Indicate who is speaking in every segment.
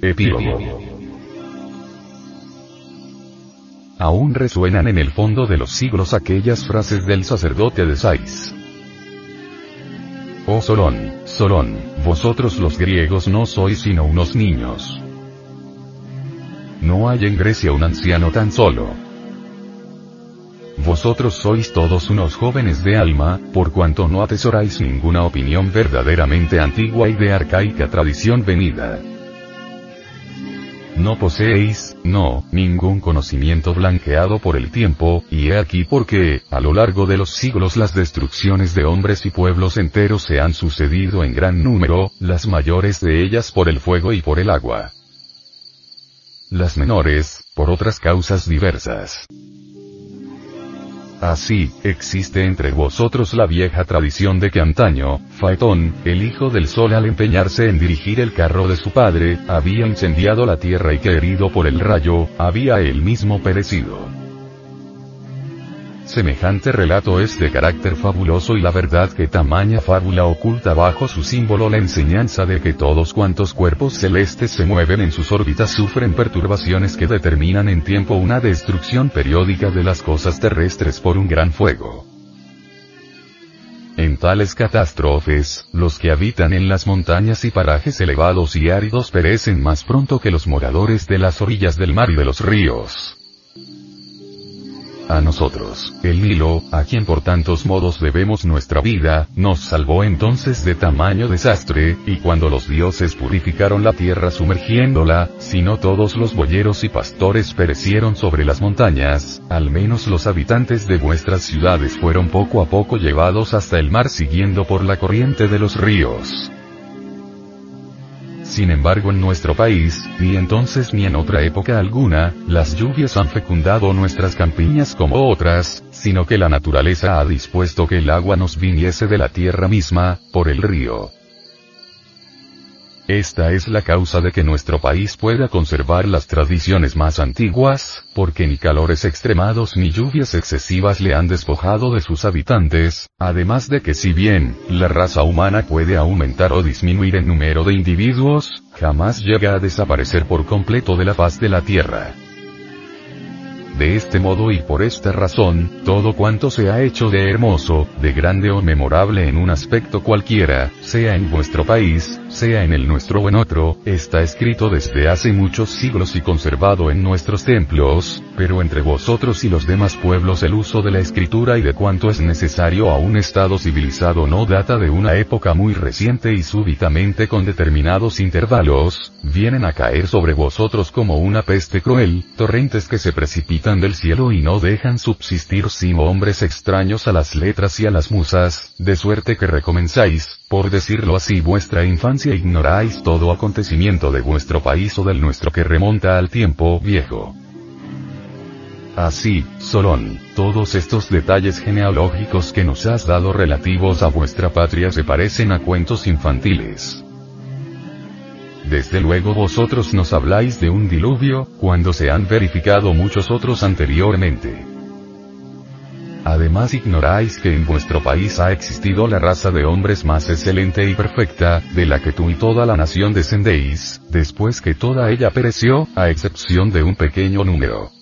Speaker 1: Epílogo. Aún resuenan en el fondo de los siglos aquellas frases del sacerdote de Sais. Oh Solón, Solón, vosotros los griegos no sois sino unos niños. No hay en Grecia un anciano tan solo. Vosotros sois todos unos jóvenes de alma, por cuanto no atesoráis ninguna opinión verdaderamente antigua y de arcaica tradición venida. No poseéis, no, ningún conocimiento blanqueado por el tiempo, y he aquí porque, a lo largo de los siglos las destrucciones de hombres y pueblos enteros se han sucedido en gran número, las mayores de ellas por el fuego y por el agua. Las menores, por otras causas diversas. Así, existe entre vosotros la vieja tradición de que antaño, Faetón, el hijo del sol al empeñarse en dirigir el carro de su padre, había incendiado la tierra y que herido por el rayo, había él mismo perecido. Semejante relato es de carácter fabuloso y la verdad que tamaña fábula oculta bajo su símbolo la enseñanza de que todos cuantos cuerpos celestes se mueven en sus órbitas sufren perturbaciones que determinan en tiempo una destrucción periódica de las cosas terrestres por un gran fuego. En tales catástrofes, los que habitan en las montañas y parajes elevados y áridos perecen más pronto que los moradores de las orillas del mar y de los ríos a nosotros. El Nilo, a quien por tantos modos debemos nuestra vida, nos salvó entonces de tamaño desastre, y cuando los dioses purificaron la tierra sumergiéndola, si no todos los boyeros y pastores perecieron sobre las montañas, al menos los habitantes de vuestras ciudades fueron poco a poco llevados hasta el mar siguiendo por la corriente de los ríos. Sin embargo en nuestro país, ni entonces ni en otra época alguna, las lluvias han fecundado nuestras campiñas como otras, sino que la naturaleza ha dispuesto que el agua nos viniese de la tierra misma, por el río. Esta es la causa de que nuestro país pueda conservar las tradiciones más antiguas, porque ni calores extremados ni lluvias excesivas le han despojado de sus habitantes, además de que si bien, la raza humana puede aumentar o disminuir en número de individuos, jamás llega a desaparecer por completo de la faz de la Tierra. De este modo y por esta razón, todo cuanto se ha hecho de hermoso, de grande o memorable en un aspecto cualquiera, sea en vuestro país, sea en el nuestro o en otro, está escrito desde hace muchos siglos y conservado en nuestros templos, pero entre vosotros y los demás pueblos el uso de la escritura y de cuanto es necesario a un estado civilizado no data de una época muy reciente y súbitamente con determinados intervalos, vienen a caer sobre vosotros como una peste cruel, torrentes que se precipitan del cielo y no dejan subsistir sino hombres extraños a las letras y a las musas, de suerte que recomenzáis, por decirlo así vuestra infancia ignoráis todo acontecimiento de vuestro país o del nuestro que remonta al tiempo viejo. Así, Solón, todos estos detalles genealógicos que nos has dado relativos a vuestra patria se parecen a cuentos infantiles. Desde luego vosotros nos habláis de un diluvio, cuando se han verificado muchos otros anteriormente. Además ignoráis que en vuestro país ha existido la raza de hombres más excelente y perfecta, de la que tú y toda la nación descendéis, después que toda ella pereció, a excepción de un pequeño número.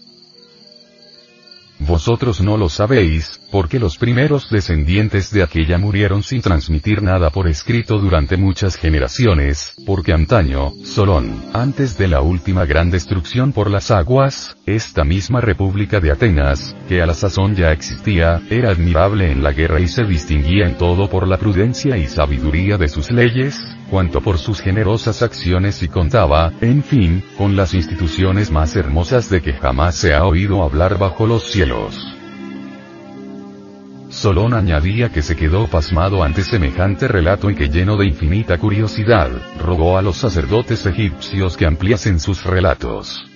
Speaker 1: Vosotros no lo sabéis, porque los primeros descendientes de aquella murieron sin transmitir nada por escrito durante muchas generaciones, porque antaño, Solón, antes de la última gran destrucción por las aguas, esta misma República de Atenas, que a la sazón ya existía, era admirable en la guerra y se distinguía en todo por la prudencia y sabiduría de sus leyes, cuanto por sus generosas acciones y contaba, en fin, con las instituciones más hermosas de que jamás se ha oído hablar bajo los cielos. Solón añadía que se quedó pasmado ante semejante relato y que lleno de infinita curiosidad, rogó a los sacerdotes egipcios que ampliasen sus relatos.